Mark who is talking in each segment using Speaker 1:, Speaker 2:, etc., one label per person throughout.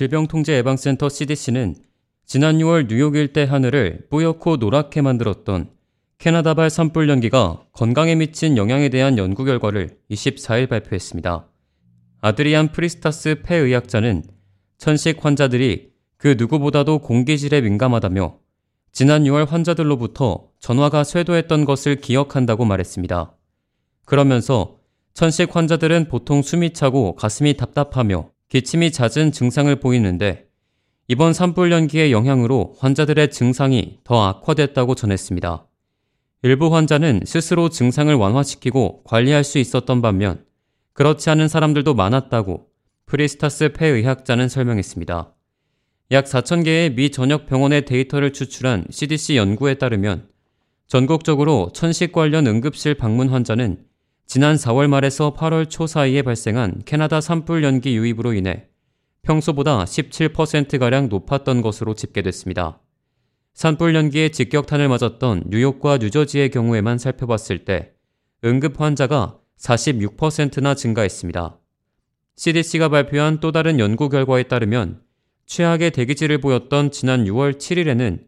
Speaker 1: 질병통제예방센터 CDC는 지난 6월 뉴욕 일대 하늘을 뿌옇고 노랗게 만들었던 캐나다발 산불 연기가 건강에 미친 영향에 대한 연구 결과를 24일 발표했습니다. 아드리안 프리스타스 폐의학자는 천식 환자들이 그 누구보다도 공기질에 민감하다며 지난 6월 환자들로부터 전화가 쇄도했던 것을 기억한다고 말했습니다. 그러면서 천식 환자들은 보통 숨이 차고 가슴이 답답하며 기침이 잦은 증상을 보이는데 이번 산불 연기의 영향으로 환자들의 증상이 더 악화됐다고 전했습니다. 일부 환자는 스스로 증상을 완화시키고 관리할 수 있었던 반면 그렇지 않은 사람들도 많았다고 프리스타스 폐의학자는 설명했습니다. 약 4,000개의 미 전역 병원의 데이터를 추출한 CDC 연구에 따르면 전국적으로 천식 관련 응급실 방문 환자는 지난 4월 말에서 8월 초 사이에 발생한 캐나다 산불 연기 유입으로 인해 평소보다 17%가량 높았던 것으로 집계됐습니다. 산불 연기에 직격탄을 맞았던 뉴욕과 뉴저지의 경우에만 살펴봤을 때 응급 환자가 46%나 증가했습니다. CDC가 발표한 또 다른 연구 결과에 따르면 최악의 대기질을 보였던 지난 6월 7일에는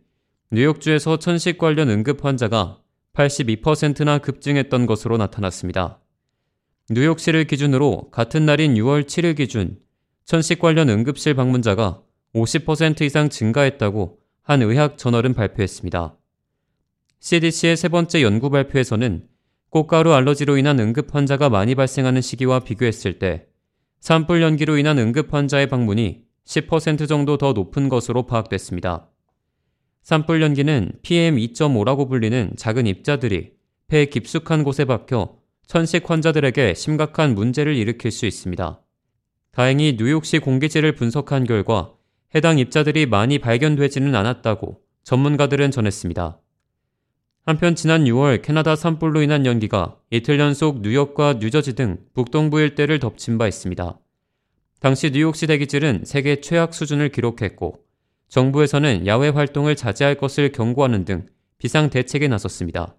Speaker 1: 뉴욕주에서 천식 관련 응급 환자가 82%나 급증했던 것으로 나타났습니다. 뉴욕시를 기준으로 같은 날인 6월 7일 기준 천식 관련 응급실 방문자가 50% 이상 증가했다고 한 의학 저널은 발표했습니다. CDC의 세 번째 연구 발표에서는 꽃가루 알러지로 인한 응급 환자가 많이 발생하는 시기와 비교했을 때 산불 연기로 인한 응급 환자의 방문이 10% 정도 더 높은 것으로 파악됐습니다. 산불 연기는 PM2.5라고 불리는 작은 입자들이 폐 깊숙한 곳에 박혀 천식 환자들에게 심각한 문제를 일으킬 수 있습니다. 다행히 뉴욕시 공기질을 분석한 결과 해당 입자들이 많이 발견되지는 않았다고 전문가들은 전했습니다. 한편 지난 6월 캐나다 산불로 인한 연기가 이틀 연속 뉴욕과 뉴저지 등 북동부 일대를 덮친 바 있습니다. 당시 뉴욕시 대기질은 세계 최악 수준을 기록했고 정부에서는 야외 활동을 자제할 것을 경고하는 등 비상 대책에 나섰습니다.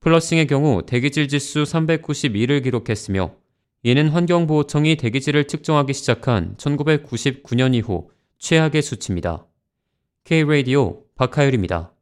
Speaker 1: 플러싱의 경우 대기질 지수 392를 기록했으며 이는 환경보호청이 대기질을 측정하기 시작한 1999년 이후 최악의 수치입니다. K-Radio 박하율입니다.